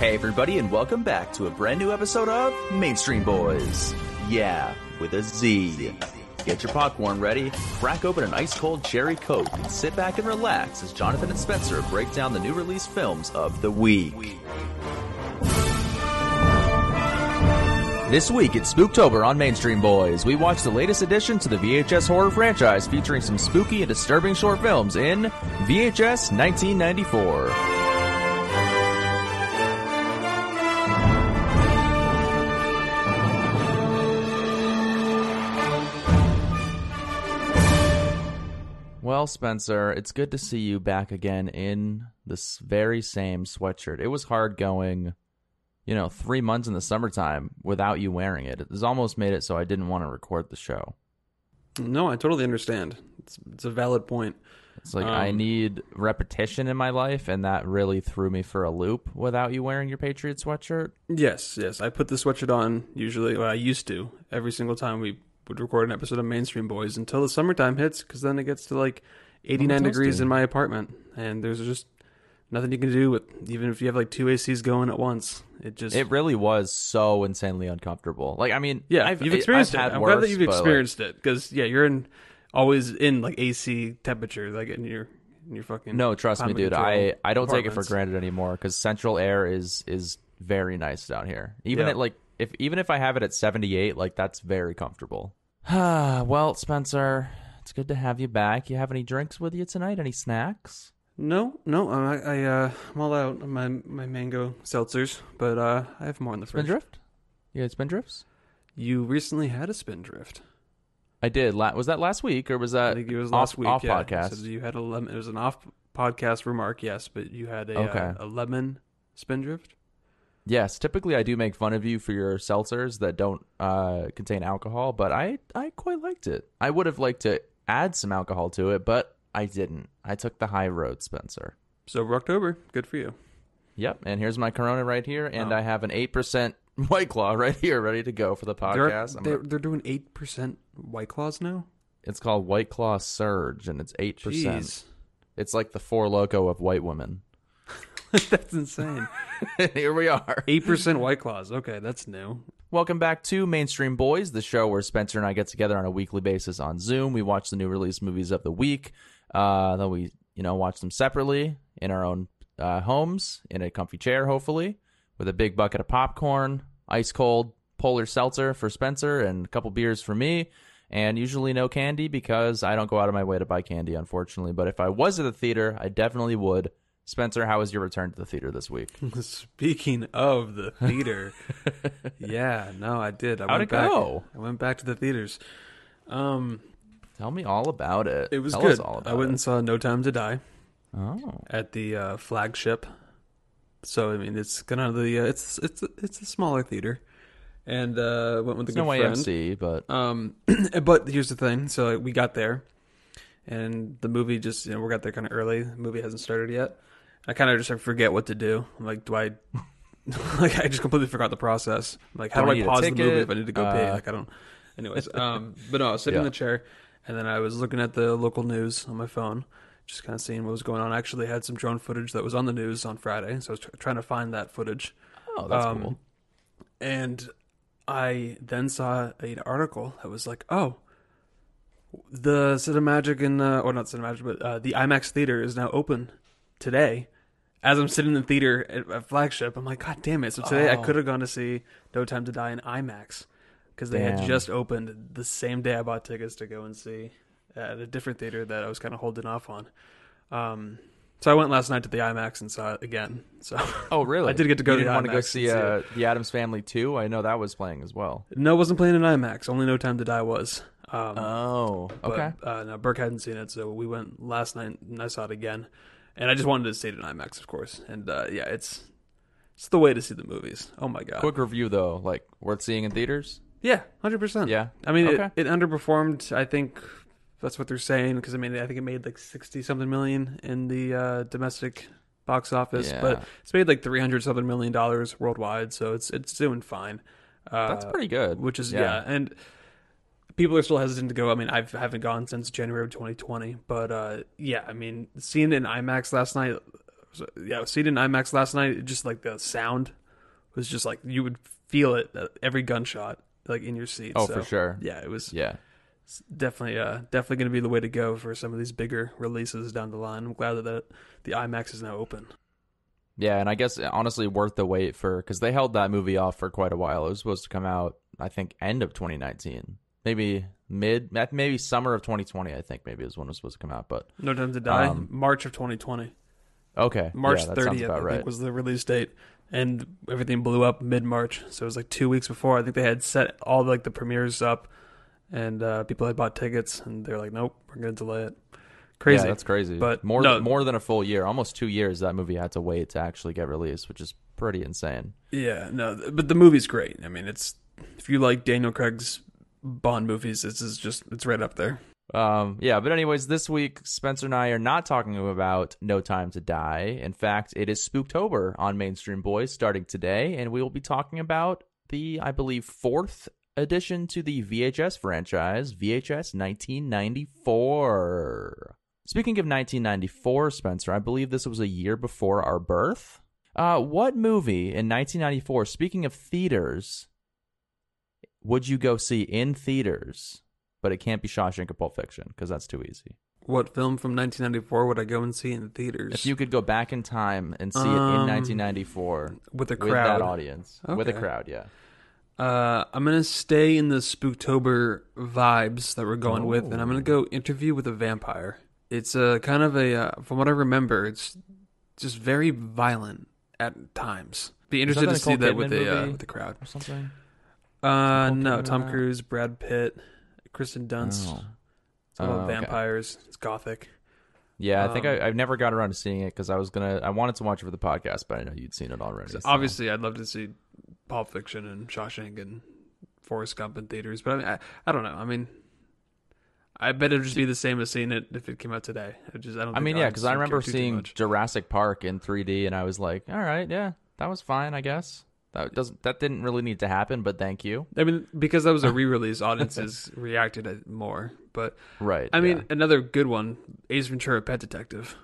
Hey, everybody, and welcome back to a brand new episode of Mainstream Boyz. Yeah, with a Z. Get your popcorn ready, crack open an ice cold cherry coke, and sit back and relax as Jonathan and Spencer break down the new release films of the week. This week it's Spooktober on Mainstream Boyz. We watch the latest addition to the VHS horror franchise featuring some spooky and disturbing short films in VHS 1994. Well, Spencer, it's good to see you back again in this very same sweatshirt. It was hard going, you know, three months in the summertime without you wearing it. It's almost made it so I didn't want to record the show. No, I totally understand. It's it's a valid point. It's like I Um, need repetition in my life, and that really threw me for a loop without you wearing your Patriot sweatshirt. Yes, yes. I put the sweatshirt on usually. Well, I used to every single time we would record an episode of Mainstream Boyz until the summertime hits, because then it gets to like 89 supposed degrees in my apartment, and there's just nothing you can do with even if you have like two ACs going at once. It just It really was so insanely uncomfortable. Like, I mean, yeah. I've, you've experienced I've it. I'm worse, glad that you've but, like, experienced it, because yeah, you're in always in like AC temperature, like in your in your fucking No, trust me, dude. I, I don't take it for granted anymore because central air is is very nice down here. Even Yeah. at like if even if I have it at seventy eight, like that's very comfortable. well, Spencer, it's good to have you back. You have any drinks with you tonight? Any snacks? No, no, I, I uh, I'm all out on my my mango seltzers, but uh, I have more in the fridge. Spindrift? You had Spindrifts? You recently had a spindrift. I did. La- was that last week or was I that think it was Uh, off- last week. off yeah. podcast? So you had a lemon. It was an off podcast remark, yes, but you had a Okay. uh, a lemon spindrift. Yes, typically I do make fun of you for your seltzers that don't uh, contain alcohol, but I I quite liked it. I would have liked to add some alcohol to it, but I didn't. I took the high road, Spencer. Sober October, good for you. Yep, and here's my Corona right here, and Oh. I have an eight percent White Claw right here, ready to go for the They're, podcast. They're, gonna- they're doing eight percent White Claws now. it's called White Claw Surge, and it's eight percent. It's like the Four Loko of white women. that's insane. here we are. Eight percent White Claws. Okay, that's new. Welcome back to Mainstream Boyz, the show where Spencer and I get together on a weekly basis on Zoom. We watch the new release movies of the week. Uh, then we, you know, watch them separately in our own uh, homes in a comfy chair, hopefully, with a big bucket of popcorn, ice cold polar seltzer for Spencer, and a couple beers for me. And usually no candy because I don't go out of my way to buy candy, unfortunately. But if I was at the theater, I definitely would. Spencer, how was your return to the theater this week? Speaking of the theater, yeah, no, I did. I How'd went it back, go? I went back to the theaters. Um, Tell me all about it. it was Tell good. us all about I went it. and saw No Time to Die Oh, at the uh, flagship. So I mean, it's kind of the uh, it's it's it's a smaller theater, and uh, went with a good no friend. AMC, but Um, but here's the thing. So we got there, and the movie just you know we got there kind of early. The movie hasn't started yet. I kind of just like, forget what to do. I'm like, do I? like I just completely forgot the process. Like, how Do do I I, need a pause the movie if I need to go pee? Uh, Like I don't. Anyways, um, but no, I was sitting in the chair, and then I was looking at the local news on my phone, just kind of seeing what was going on. I actually had some drone footage that was on the news on Friday, so I was tr- trying to find that footage. oh, that's Um, cool. And I then saw an article that was like, oh, the Cinemagic in, uh, or not Cinemagic, but uh, the IMAX theater is now open today. As I'm sitting in the theater at, at flagship, I'm like, God damn it! So today I Oh. could have gone to see No Time to Die in IMAX because they had just opened the same day I bought tickets to go and see at a different theater that I was kind of holding off on. Um, so I went last night to the IMAX and saw it again. So Oh, really? I did get to go you to didn't want to go see uh, the Addams Family too. I know that was playing as well. No, it wasn't playing in IMAX. Only No Time to Die was. Um, Oh, but, okay. uh, no, Burke hadn't seen it, so we went last night and I saw it again. And I just wanted to see it in IMAX, of course. And uh, yeah, it's it's the way to see the movies. Oh my god. Quick review though, like worth seeing in theaters. Yeah, hundred percent. Yeah. I mean, Okay. it, it underperformed. I think that's what they're saying because I mean, I think it made like sixty something million in the uh, domestic box office, Yeah. but it's made like three hundred something million dollars worldwide, so it's it's doing fine. Uh, That's pretty good. which is Yeah. yeah. and people are still hesitant to go. I mean, I haven't gone since January of 2020, but uh, yeah, I mean, seeing it in IMAX last night yeah, I seeing it in IMAX last night. It just like the sound was just like you would feel it uh, every gunshot like in your seat. Oh, So, for sure. Yeah, it was Yeah. definitely uh definitely going to be the way to go for some of these bigger releases down the line. I'm glad that the, the IMAX is now open. Yeah, and I guess honestly worth the wait for because they held that movie off for quite a while. It was supposed to come out, I think, end of 2019, maybe mid, maybe summer of 2020. I think maybe is when it was supposed to come out. But No Time to Die, Um, March of 2020. okay, March yeah, that 30th, about I right. think, was the release date, and everything blew up mid March. So it was like two weeks before. I think they had set all like the premieres up, and uh, people had bought tickets, and they're like, "Nope, we're going to delay it." Crazy. Yeah, that's crazy. But more no- than, more than a full year, almost two years. That movie had to wait to actually get released, which is pretty insane. Yeah, no, but the movie's great. I mean, it's if you like Daniel Craig's Bond movies, this is just it's right up there. Um, yeah, but anyways, this week Spencer and I are not talking about No Time to Die. In fact, it is Spooktober on Mainstream Boyz starting today, and we will be talking about the, I believe, fourth addition to the VHS franchise, VHS 1994. Speaking of 1994, Spencer, I believe this was a year before our birth. Uh, what movie in 1994, speaking of theaters, would you go see in theaters? But it can't be Shawshank or Pulp Fiction because that's too easy. What film from 1994 would I go and see in the theaters? If you could go back in time and see it in Um, 1994 with a with that crowd, audience, with a Okay. crowd, yeah. uh, I'm gonna stay in the Spooktober vibes that we're going with, and I'm gonna go Interview with a Vampire. It's a kind of a, uh, from what I remember, it's just very violent at times. Be interested that to a see Nicole that with the uh, movie? with the crowd. Or something. Uh, no, Tom that? Cruise, Brad Pitt, Kirsten Dunst. Oh. It's all about Oh, okay. vampires. It's gothic. Yeah, I think Um, I, I've never got around to seeing it because I was gonna, I wanted to watch it for the podcast, but I know you'd seen it already. so- Obviously, I'd love to see Pulp Fiction and Shawshank and Forrest Gump in theaters, but I mean, I, I don't know. I mean, I bet it'd just be the same as seeing it if it came out today. It just, I don't. I mean, yeah, because I remember seeing. Jurassic Park in 3D, and I was like, all right, yeah, that was fine, I guess. That doesn't, that didn't really need to happen, but thank you. I mean, because that was a re-release, audiences reacted it more. But Right. I mean, another good one: Ace Ventura: Pet Detective.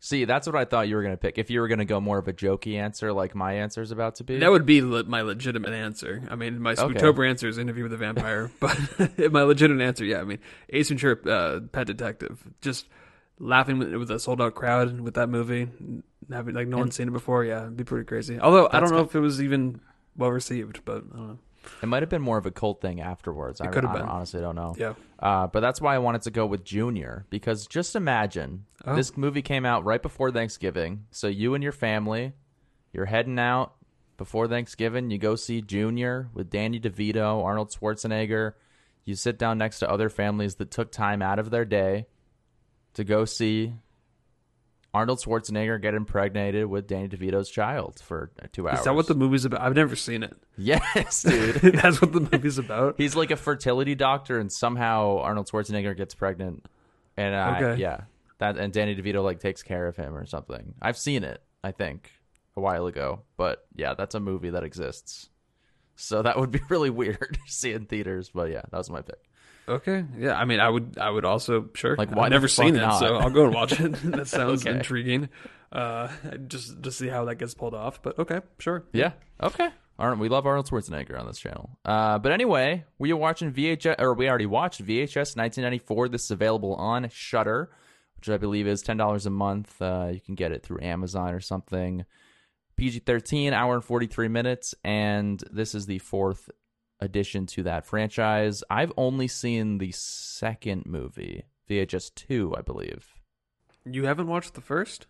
see, that's what I thought you were gonna pick. If you were gonna go more of a jokey answer, like my answer is about to be, That would be le- my legitimate answer. I mean, my Okay. Spooktober answer is Interview with a Vampire, but my legitimate answer, yeah, I mean, Ace Ventura: uh, Pet Detective. Just laughing with, with a sold out crowd with that movie, having like no And- one's seen it before. Yeah, it'd be pretty crazy. Although I don't know ki- if it was even well received, but I don't know. it might have been more of a cult thing afterwards. I, It could have I been. honestly don't know. Yeah, Uh, but that's why I wanted to go with Junior because just imagine Oh. this movie came out right before Thanksgiving. So you and your family, you're heading out before Thanksgiving. You go see Junior with Danny DeVito, Arnold Schwarzenegger. You sit down next to other families that took time out of their day to go see Arnold Schwarzenegger get impregnated with Danny DeVito's child for two hours. is that what the movie's about? I've never seen it. Yes, dude. That's what the movie's about. He's like a fertility doctor, and somehow Arnold Schwarzenegger gets pregnant, and uh, Okay. yeah, that and Danny DeVito like takes care of him or something. I've seen it, I think, a while ago, but yeah, that's a movie that exists. So that would be really weird to see in theaters, but yeah, that was my pick. Okay, yeah. I mean, I would, I would also sure. Like, why I've never seen it, so I'll go and watch it. that sounds Okay. intriguing. Uh, just to see how that gets pulled off. But okay, sure. Yeah, okay. Arnold, we love Arnold Schwarzenegger on this channel. Uh, but anyway, we are watching VHS, or we already watched VHS 1994. This is available on Shudder, which I believe is ten dollars a month. Uh, you can get it through Amazon or something. PG 13, hour and 43 minutes, and this is the fourth addition to that franchise. I've only seen the second movie, VHS 2, I believe. You haven't watched the first?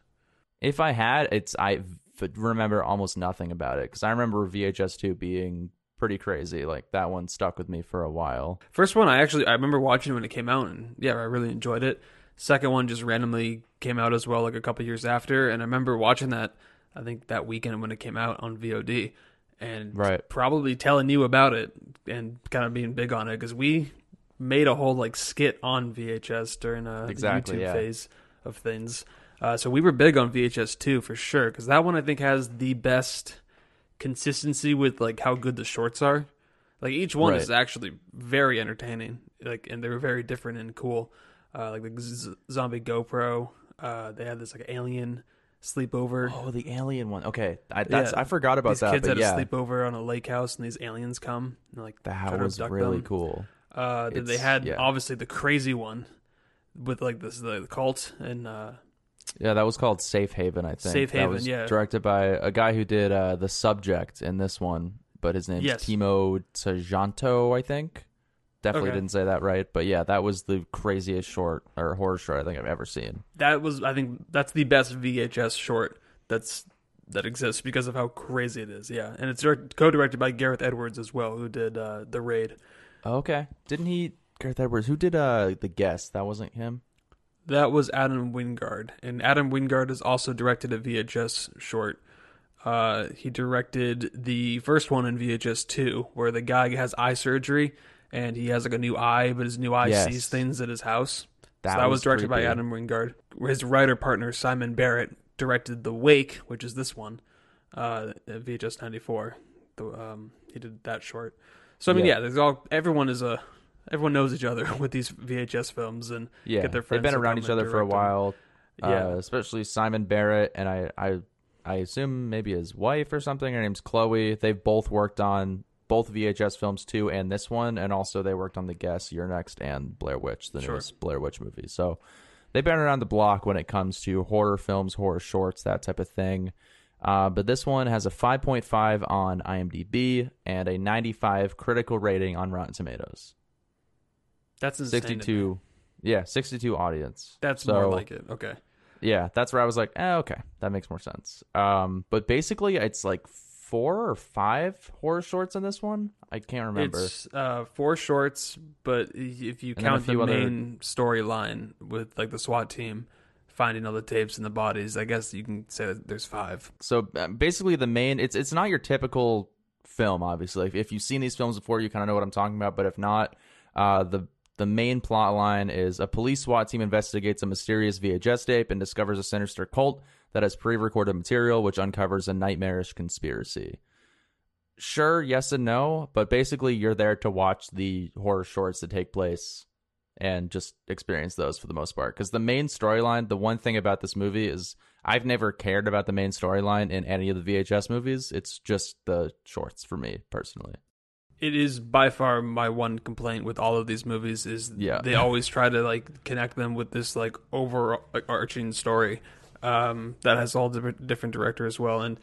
If I had, it's I remember almost nothing about it because I remember VHS 2 being pretty crazy. Like that one stuck with me for a while. First one, I actually I remember watching it when it came out, and yeah, I really enjoyed it. Second one just randomly came out as well, like a couple years after, and I remember watching that. I think that weekend when it came out on VOD, and Right. probably telling you about it and kind of being big on it because we made a whole like skit on VHS during uh, Exactly, the YouTube yeah. phase of things. Uh, so we were big on VHS too for sure because that one I think has the best consistency with like how good the shorts are. Like each one Right. is actually very entertaining. Like and they were very different and cool. Uh, like the Z- zombie GoPro. Uh, they had this like alien sleepover. Oh, the alien one. Okay, I, that's Yeah. I forgot about these that. kids but had yeah, a sleepover on a lake house, and these aliens come. And like that was really them. cool. Uh, then they had yeah. obviously the crazy one with like this the cult and uh, Yeah, that was called Safe Haven. I think Safe Haven, yeah. directed by a guy who did uh, the Subject in this one, but his name's Yes. Timo Tjahjanto. I think. Definitely Okay. didn't say that right, but yeah, that was the craziest short or horror short I think I've ever seen. that was I think that's the best VHS short that's that exists because of how crazy it is. Yeah, and it's direct, co-directed by Gareth Edwards as well, who did uh, the Raid. Okay, didn't he? Gareth Edwards, who did uh the guest? That wasn't him. That was Adam Wingard, and Adam Wingard has also directed a VHS short. Uh, he directed the first one in VHS two, where the guy has eye surgery and he has like a new eye, but his new eye Yes. sees things at his house. That, so that was, directed by. Adam Wingard. His writer partner Simon Barrett directed The Wake, which is this one, uh, VHS ninety four. Um, he did that short. So I mean, Yeah. yeah, there's all everyone is a everyone knows each other with these VHS films, and Yeah, get their they've been around each other for a direct them. while. yeah, uh, especially Simon Barrett and I, I, I assume maybe his wife or something. Her name's Chloe. They've both worked on both VHS films too, and this one, and also they worked on The Guest, You're Next, and Blair Witch, the Sure. newest Blair Witch movie. So they've been around the block when it comes to horror films, horror shorts, that type of thing. Uh, but this one has a 5.5 on IMDb and a 95 critical rating on Rotten Tomatoes. that's insane. to 62, yeah, 62 audience. That's So- more like it. Okay. yeah, that's where I was like, eh, okay, that makes more sense. Um, but basically, it's like four or five horror shorts in this one. I can't remember. It's uh, four shorts, but if you And count the other- main storyline with like the SWAT team finding all the tapes and the bodies, I guess you can say that there's five. So uh, basically, the main it's it's not your typical film. Obviously, if, if you've seen these films before, you kind of know what I'm talking about. But if not, uh, the the main plot line is a police SWAT team investigates a mysterious VHS tape and discovers a sinister cult that has pre-recorded material, which uncovers a nightmarish conspiracy. Sure, yes and no, but basically, you're there to watch the horror shorts that take place and just experience those for the most part. Because the main storyline, the one thing about this movie is I've never cared about the main storyline in any of the VHS movies. It's just the shorts for me personally. It is by far my one complaint with all of these movies is Yeah. they always try to like connect them with this like overarching story um, that has all different director as well, and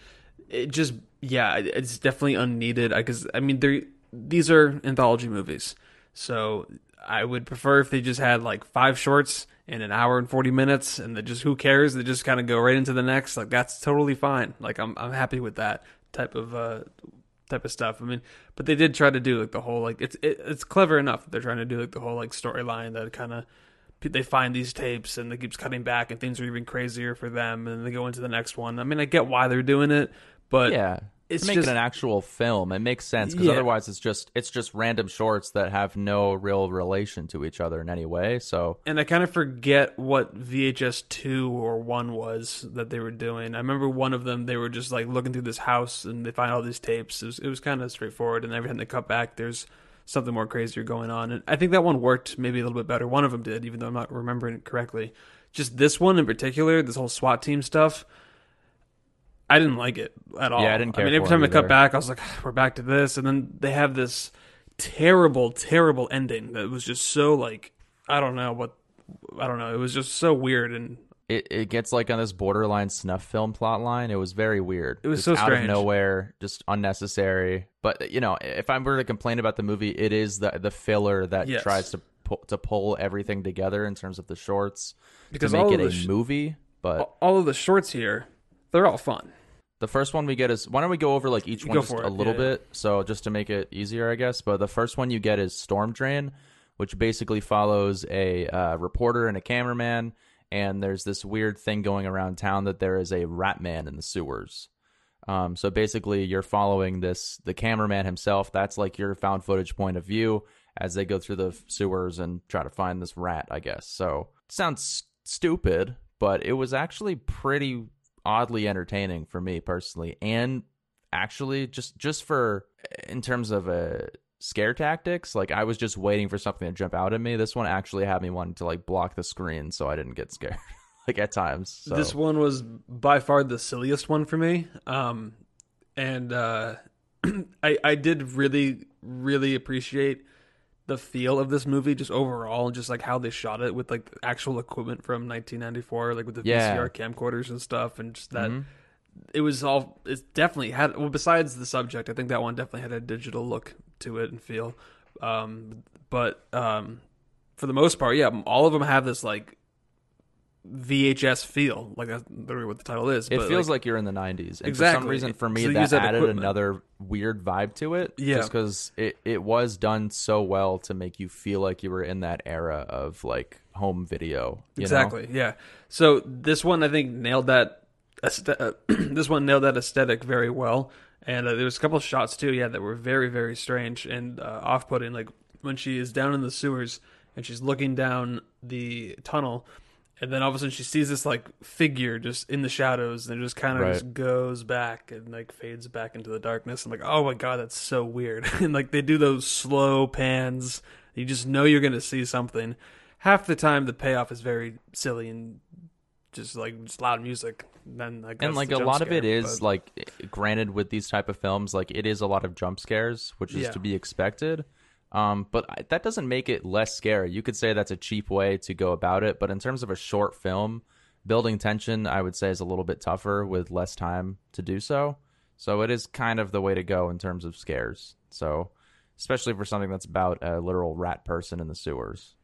it just yeah, it's definitely unneeded. Because I mean, they these are anthology movies, so I would prefer if they just had like five shorts in an hour and forty minutes, and they just who cares? They just kind of go right into the next. Like that's totally fine. Like I'm I'm happy with that type of uh type of stuff. I mean, but they did try to do like the whole like it's it, it's clever enough. They're trying to do like the whole like storyline that kind of they find these tapes and it keeps cutting back and things are even crazier for them and they go into the next one. I mean, I get why they're doing it, but yeah, it's to make just it an actual film, it makes sense because Yeah. otherwise it's just it's just random shorts that have no real relation to each other in any way. So and I kind of forget what VHS two or one was that they were doing. I remember one of them they were just like looking through this house and they find all these tapes. It was, it was kind of straightforward, and every time they cut back, there's something more crazier going on. And I think that one worked maybe a little bit better. One of them did, even though I'm not remembering it correctly. Just this one in particular, this whole SWAT team stuff. I didn't like it at all. Yeah, I didn't care I mean, every time I cut back, I was like, "We're back to this," and then they have this terrible, terrible ending that was just so like I don't know what I don't know. It was just so weird and it, it gets like on this borderline snuff film plot line. It was very weird. It was Just so out of nowhere, just unnecessary. But you know, if I were to complain about the movie, it is the the filler that Yes. tries to pull, to pull everything together in terms of the shorts because to make it a sh- movie. But all of the shorts here, they're all fun. the first one we get is why don't we go over like each Go one just a little yeah. bit? So just to make it easier, I guess. But the first one you get is Storm Drain, which basically follows a uh, reporter and a cameraman, and there's this weird thing going around town that there is a rat man in the sewers. Um, so basically, you're following this the cameraman himself. That's like your found footage point of view as they go through the sewers and try to find this rat. I guess so. Sounds stupid, but it was actually pretty oddly entertaining for me personally, and actually just just for in terms of uh, scare tactics. Like I was just waiting for something to jump out at me. This one actually had me wanting to like block the screen so I didn't get scared. like at times. So. This one was by far the silliest one for me. Um, and uh, I I did really really appreciate the feel of this movie just overall and just like how they shot it with like actual equipment from 1994 like with the Yeah. VCR camcorders and stuff and just that Mhm. it was all it definitely had well besides the subject I think that one definitely had a digital look to it and feel um but um for the most part yeah all of them have this like VHS feel like that's literally what the title is It feels like, you're in the 90s. And for some reason, for me, So that that added equipment. another weird vibe to it. Yeah. Just because it, it was done so well to make you feel like you were in that era of like home video. you know? exactly yeah so this one i think nailed that uh, this one nailed that aesthetic very well and uh, there was a couple of shots too yeah that were very very strange and uh, off-putting. Like when she is down in the sewers and she's looking down the tunnel and then all of a sudden she sees this like figure just in the shadows and it just kind of Right. just goes back and like fades back into the darkness. I'm like oh my god that's so weird. And like they do those slow pans. You just know you're gonna see something. Half the time the payoff is very silly and just like just loud music. Then like and like a lot of it is but- like granted with these type of films like it is a lot of jump scares which is Yeah. to be expected um but I, that doesn't make it less scary you could say that's a cheap way to go about it but in terms of a short film building tension i would say is a little bit tougher with less time to do so so it is kind of the way to go in terms of scares so especially for something that's about a literal rat person in the sewers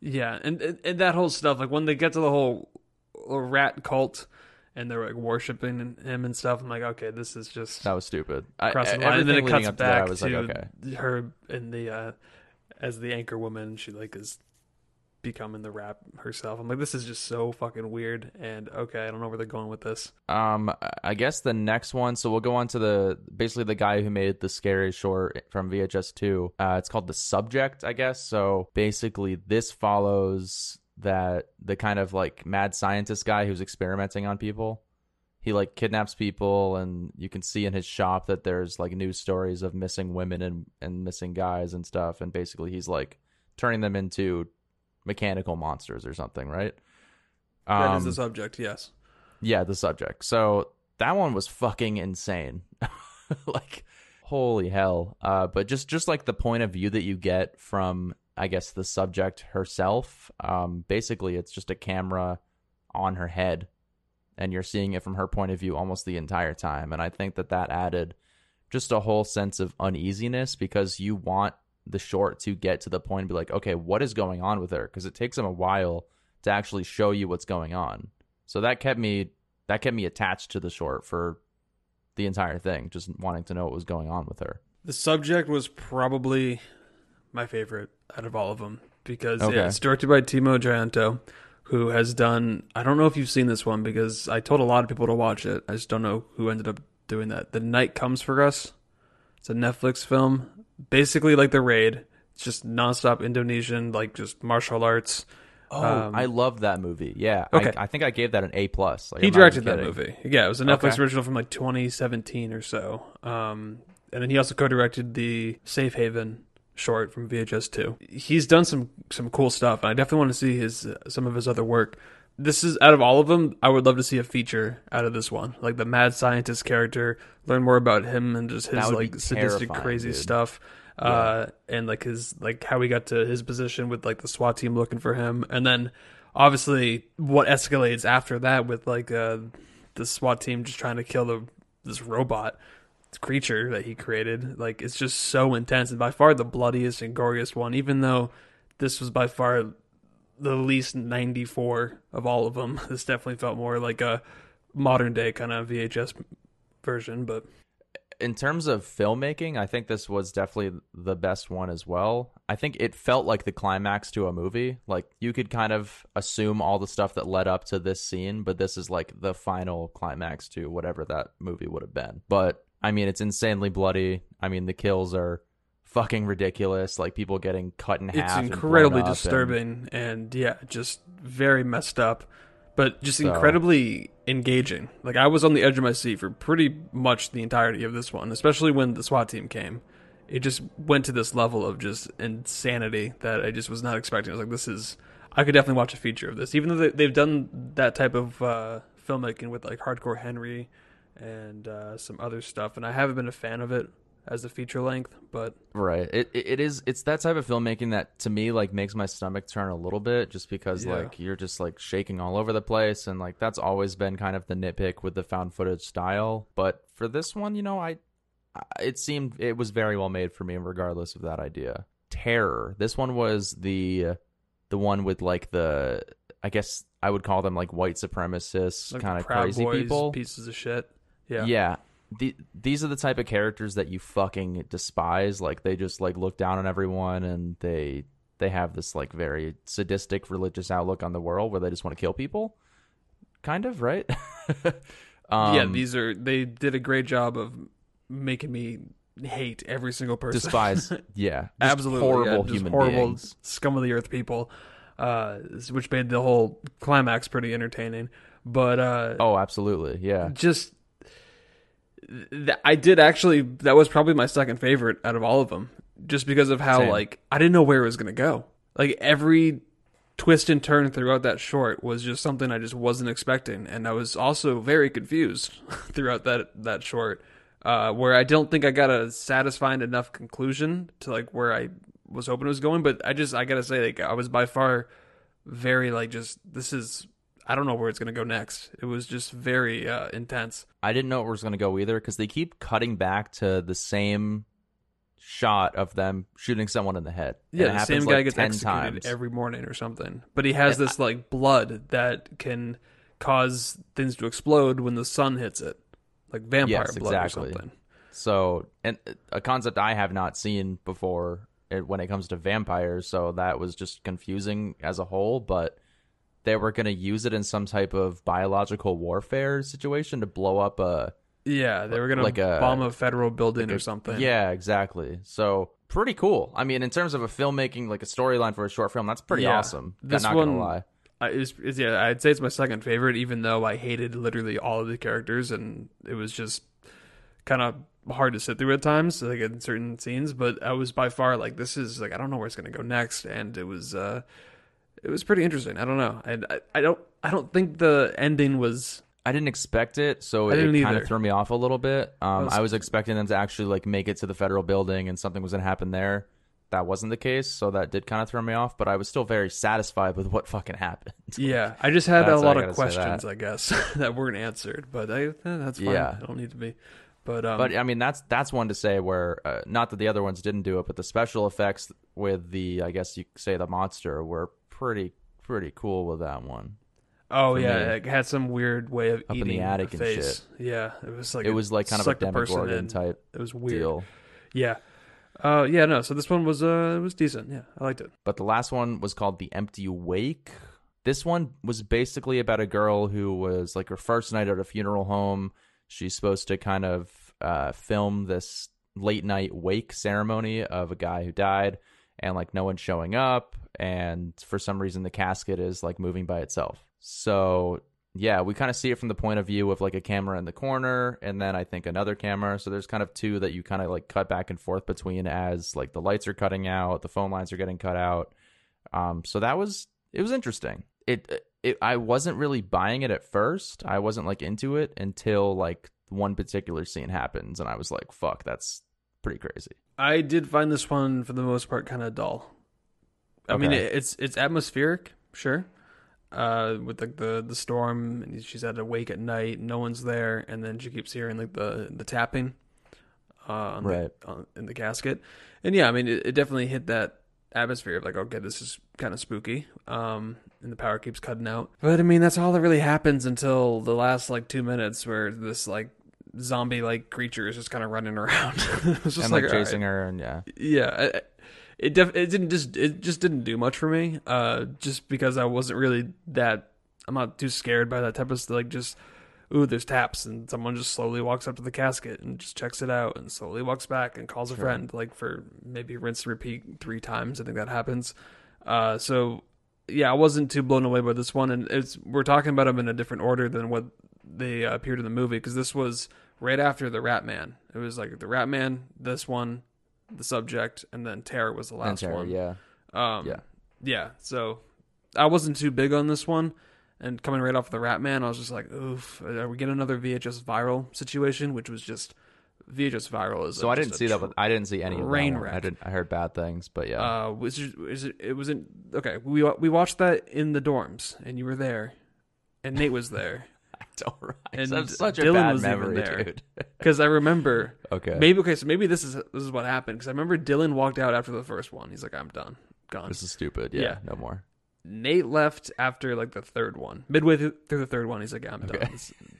yeah, and and that whole stuff like when they get to the whole rat cult and they're like worshiping him and stuff. I'm like, okay, this is just that was stupid I, crossing the line. And then it cuts up to that, back i was to like okay her in the uh, as the anchor woman. She like is becoming the rap herself. I'm like, this is just so fucking weird. And okay, I don't know where they're going with this. Um, I guess the next one. So we'll go on to the basically the guy who made the scary short from VHS two. Uh, it's called the Subject, I guess. So basically, this follows that the kind of like mad scientist guy who's experimenting on people. He like kidnaps people, and you can see in his shop that there's like news stories of missing women and and missing guys and stuff. And basically, he's like turning them into mechanical monsters or something, right? that is Um, the subject. Yes. yeah, the subject. So that one was fucking insane. like holy hell. Uh but just just like the point of view that you get from I guess the subject herself, um basically it's just a camera on her head and you're seeing it from her point of view almost the entire time and I think that that added just a whole sense of uneasiness because you want the short to get to the point and be like, okay, what is going on with her? Because it takes them a while to actually show you what's going on. So that kept me that kept me attached to the short for the entire thing, just wanting to know what was going on with her. The subject was probably my favorite out of all of them because Okay. yeah, it's directed by Timo Tjahjanto, who has done. I don't know if you've seen this one because I told a lot of people to watch it. I just don't know who ended up doing that. The Night Comes for Us. It's a Netflix film, basically like The Raid. It's just nonstop Indonesian, like just martial arts. Oh, Um, I love that movie. Yeah, Okay. I, I think I gave that an A plus. Like, he I'm directed that movie. Yeah, it was a Netflix Okay. original from like 2017 or so. Um, and then he also co-directed the Safe Haven short from VHS 2. He's done some some cool stuff, and I definitely want to see his uh, some of his other work. This is out of all of them, I would love to see a feature out of this one, like the mad scientist character. Learn more about him and just his That would be like sadistic, crazy dude. stuff. Uh, and like his like how he got to his position with like the SWAT team looking for him, and then obviously what escalates after that with like uh the SWAT team just trying to kill the this robot creature that he created. Like it's just so intense and by far the bloodiest and goriest one. Even though this was by far the least 94 of all of them, this definitely felt more like a modern day kind of VHS version. But in terms of filmmaking, I think this was definitely the best one as well. I think it felt like the climax to a movie. Like you could kind of assume all the stuff that led up to this scene, but this is like the final climax to whatever that movie would have been. But I mean, it's insanely bloody. I mean, the kills are fucking ridiculous. Like people getting cut in half. it's incredibly and- disturbing and, yeah, just very messed up. But just So- incredibly engaging. Like I was on the edge of my seat for pretty much the entirety of this one, especially when the SWAT team came. It just went to this level of just insanity that I just was not expecting. I was like, this is I could definitely watch a feature of this, even though they, they've done that type of uh, filmmaking with like Hardcore Henry and uh, some other stuff, and I haven't been a fan of it as a feature length, but Right. It, it is it's that type of filmmaking that to me like makes my stomach turn a little bit just because Yeah. like you're just like shaking all over the place and like that's always been kind of the nitpick with the found footage style. But for this one, you know, I I- it seemed it was very well made for me regardless of that idea. Terror. This one was the the one with like the I guess I would call them like white supremacists like kind of crazy Boys, people. pieces of shit. Yeah, Yeah. The, these are the type of characters that you fucking despise. Like they just like look down on everyone and they they have this like very sadistic religious outlook on the world where they just want to kill people. Kind of, right? um, yeah. These are they did a great job of making me hate every single person. despise. Yeah, absolutely horrible yeah, human horrible beings. scum of the earth people, uh, which made the whole climax pretty entertaining. But uh, Oh, absolutely. Yeah. just th- I did actually that was probably my second favorite out of all of them, just because of how Same. like I didn't know where it was gonna go. Like every twist and turn throughout that short was just something I just wasn't expecting, and I was also very confused throughout that that short, uh, where I don't think I got a satisfying enough conclusion to like where I was hoping it was going. But I just I gotta say like I was by far very like just this is I don't know where it's gonna go next. It was just very uh, intense. I didn't know it was going to go either because they keep cutting back to the same shot of them shooting someone in the head. Yeah, the same guy like, gets executed times. every morning or something. But he has this like blood that can cause things to explode when the sun hits it, like vampire Yes, blood exactly. or something. So, and a concept I have not seen before when it comes to vampires. So that was just confusing as a whole. But they were going to use it in some type of biological warfare situation to blow up a Yeah, they were gonna Like a- bomb a federal building like or something. Yeah, exactly. So pretty cool. I mean, in terms of a filmmaking, like a storyline for a short film, that's pretty Yeah. awesome. This not one- gonna lie. I, it's, it's, yeah, I'd say it's my second favorite, even though I hated literally all of the characters, and it was just kind of hard to sit through at times, like in certain scenes. But I was by far like, this is like I don't know where it's gonna go next, and it was uh, it was pretty interesting. I don't know, and I, I don't I don't think the ending was I didn't expect it, so it kind of threw me off a little bit. Um, was- I was expecting them to actually like make it to the federal building and something was going to happen there. That wasn't the case, so that did kind of throw me off. But I was still very satisfied with what fucking happened. yeah. I just had a lot of questions. I guess, that weren't answered. But I, eh, that's fine. Yeah. I don't need to be. But um, But I mean, that's that's one to say where uh, not that the other ones didn't do it, but the special effects with the I guess you say the monster were pretty pretty cool with that one. Oh yeah, me. it had some weird way of Up in the eating attic a and shit. Yeah, it was like it was like kind of a the Demogorgon type It was weird. deal. Yeah, uh, yeah, no. So this one was uh, it was decent. Yeah, I liked it. But the last one was called The Empty Wake. This one was basically about a girl who was like her first night at a funeral home. She's supposed to kind of uh, film this late night wake ceremony of a guy who died, and like no one's showing up. And for some reason, the casket is like moving by itself. So yeah, we kind of see it from the point of view of like a camera in the corner, and then I think another camera. So there's kind of two that you kind of like cut back and forth between as like the lights are cutting out, the phone lines are getting cut out. Um, so that was it was interesting. It it I wasn't really buying it at first. I wasn't like into it until like one particular scene happens, and I was like, "Fuck, that's pretty crazy." I did find this one for the most part kind of dull. I mean, Okay. it, it's it's atmospheric, sure. Uh, with like the the storm, and she's at a wake at night, no one's there, and then she keeps hearing like the the tapping, uh, on Right. the, on, in the casket, and yeah, I mean, it, it definitely hit that atmosphere of like, okay, this is kind of spooky. Um, and the power keeps cutting out, but I mean, that's all that really happens until the last like two minutes, where this like zombie like creature is just kind of running around. it's just and like, right chasing her, and yeah, yeah I- it def- it didn't just it just didn't do much for me uh just because i wasn't really that i'm not too scared by that type of like just ooh there's taps and someone just slowly walks up to the casket and just checks it out and slowly walks back and calls a Sure. friend like for maybe rinse and repeat three times i think that happens uh so yeah i wasn't too blown away by this one and it's we're talking about them in a different order than what they uh, appeared in the movie because this was right after the rat man it was like the rat man this one the subject, and then Terror was the last Terror, one. yeah. Um, Yeah. yeah. So I wasn't too big on this one. And coming right off the Rat Man, I was just like, oof, are we getting another VHS viral situation? Which was just VHS viral is So I I didn't see that, but I didn't see any of that. I didn't. I heard bad things, but yeah. uh, was it, is it, it wasn't okay. We we watched that in the dorms, and you were there, and Nate was there don't. I and have such a Dylan bad was even memory, there. dude. because I remember okay. maybe okay. So maybe this is this is what happened because I remember Dylan walked out after the first one. He's like, I'm done, gone. This is stupid. Yeah, Yeah. no more. Nate left after like the third one, midway through, through the third one. He's like, yeah, I'm done, Okay.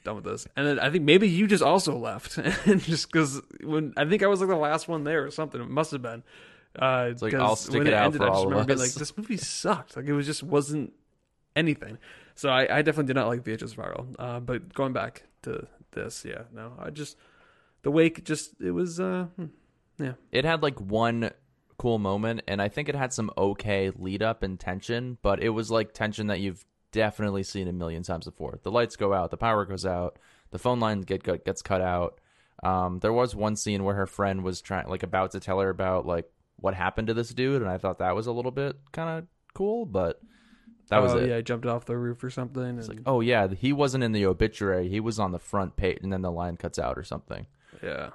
Done with this. And then I think maybe you just also left, and just because when I think I was like the last one there or something, it must have been. Uh, like, 'cause I'll stick when it out ended, for I just all of remember being like, this movie sucked. Like it was just wasn't anything. So I, I definitely did not like VHS Viral. Uh, but going back to this, yeah, no, I just the wake just it was uh hmm. It had like one cool moment, and I think it had some okay lead up and tension, but it was like tension that you've definitely seen a million times before. The lights go out, the power goes out, the phone line get, get gets cut out. Um, there was one scene where her friend was trying, like, about to tell her about like what happened to this dude, and I thought that was a little bit kind of cool, but that was oh, it. Yeah, I jumped off the roof or something. It's and- like, oh yeah, he wasn't in the obituary; he was on the front page, and then the line cuts out or something. yeah,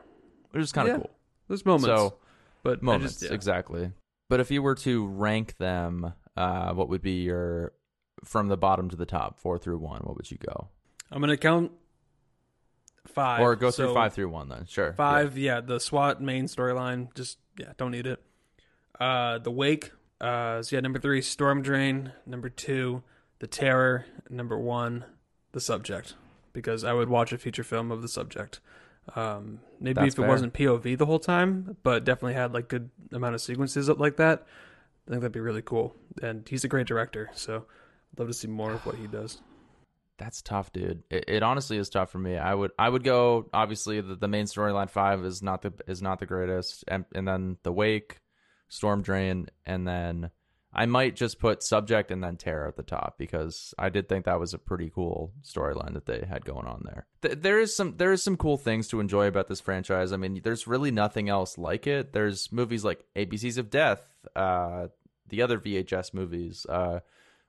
It was kind of Yeah. cool. there's moments. So but moments just, yeah. exactly but if you were to rank them uh what would be your from the bottom to the top four through one what would you go I'm gonna count five or go through So five through one then sure Five, yeah. the SWAT main storyline, just yeah, don't need it. Uh, the Wake, uh, so yeah, number three, Storm Drain. Number two, The Terror. Number one, The Subject, because I would watch a feature film of The Subject. Um, maybe That's if it fair. wasn't POV the whole time, but definitely had like good amount of sequences up like that. I think that'd be really cool. And he's a great director, so I'd love to see more of what he does. that's tough dude it, it honestly is tough for me i would i would go obviously the, the main storyline five is not the is not the greatest and, and then the wake storm drain and then i might just put subject and then terror at the top because i did think that was a pretty cool storyline that they had going on there. Th- there is some there is some cool things to enjoy about this franchise. I mean there's really nothing else like it. There's movies like abcs of death uh the other vhs movies uh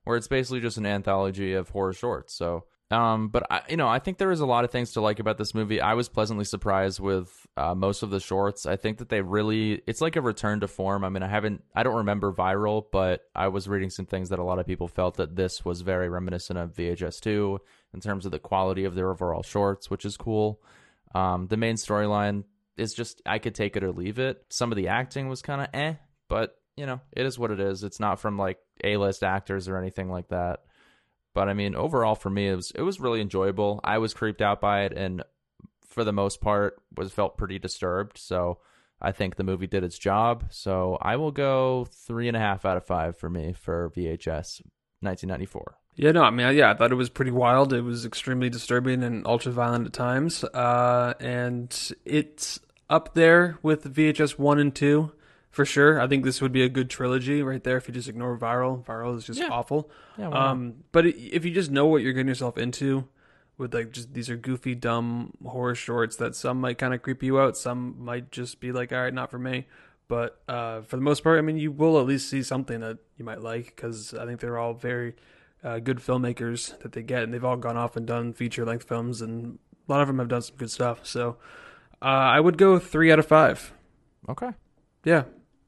where it's basically just an anthology of horror shorts. So, um, but I, you know, I think there is a lot of things to like about this movie. I was pleasantly surprised with uh, most of the shorts. I think that they really, it's like a return to form. I mean, I haven't, I don't remember viral, but I was reading some things that a lot of people felt that this was very reminiscent of VHS two in terms of the quality of their overall shorts, which is cool. Um, the main storyline is just I could take it or leave it. Some of the acting was kind of eh, but you know, it is what it is. It's not from like A-list actors or anything like that. But I mean, overall for me, it was it was really enjoyable. I was creeped out by it, and for the most part, was felt pretty disturbed. So I think the movie did its job. So I will go three and a half out of five for me for VHS 1994. Yeah, no, I mean, yeah, I thought it was pretty wild. It was extremely disturbing and ultra violent at times. Uh, and it's up there with VHS 1 and 2 for sure. I think this would be a good trilogy right there if you just ignore Viral. Viral is just Yeah. awful. Yeah. Um, but if you just know what you're getting yourself into with like just these are goofy, dumb horror shorts that some might kind of creep you out, some might just be like, all right, not for me. But uh, for the most part, I mean, you will at least see something that you might like because I think they're all very uh, good filmmakers that they get, and they've all gone off and done feature length films, and a lot of them have done some good stuff. So uh, I would go three out of five. okay. Yeah,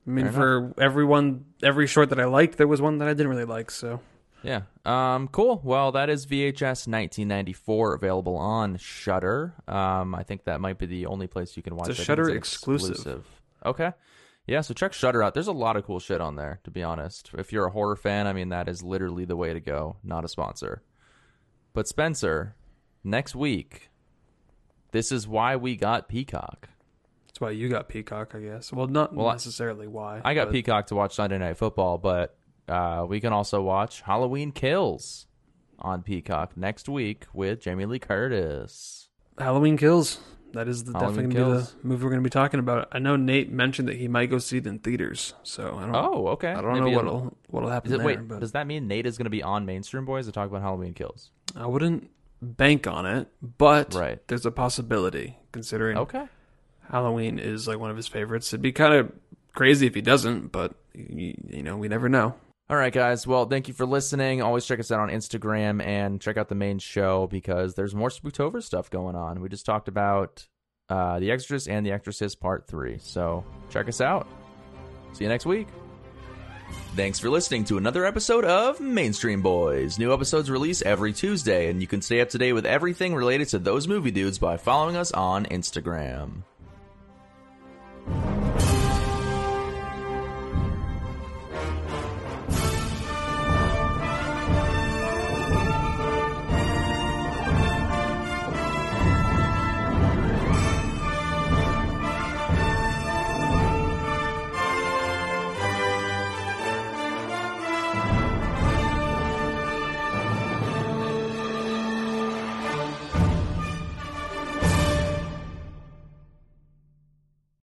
I mean, Fair for everyone, every short that I liked, there was one that I didn't really like. So Yeah. Um. Cool. Well, that is VHS 1994 available on Shudder. Um. I think that might be the only place you can watch. a it. I think Shudder exclusive. Okay. Yeah. So check Shudder out. There's a lot of cool shit on there. To be honest, if you're a horror fan, I mean that is literally the way to go. Not a sponsor. But Spencer, next week, this is why we got Peacock. That's why you got Peacock, I guess. Well, not Well, necessarily why. I got but- Peacock to watch Sunday Night Football, but uh, we can also watch Halloween Kills on Peacock next week with Jamie Lee Curtis. Halloween Kills. That is the, definitely going to be the movie we're going to be talking about. I know Nate mentioned that he might go see it in theaters, so I don't. Oh, okay. I don't Maybe know what'll what'll happen it there. wait? but Does that mean Nate is going to be on Mainstream Boyz to talk about Halloween Kills? I wouldn't bank on it, but Right. there's a possibility considering Okay. Halloween is like one of his favorites. It'd be kind of crazy if he doesn't, but you, you know, we never know. All right, guys. Well, thank you for listening. Always check us out on Instagram and check out the main show because there's more Spooktober stuff going on. We just talked about uh, The Exorcist and The Exorcist Part 3. So check us out. See you next week. Thanks for listening to another episode of Mainstream Boyz. New episodes release every Tuesday, and you can stay up to date with everything related to those movie dudes by following us on Instagram.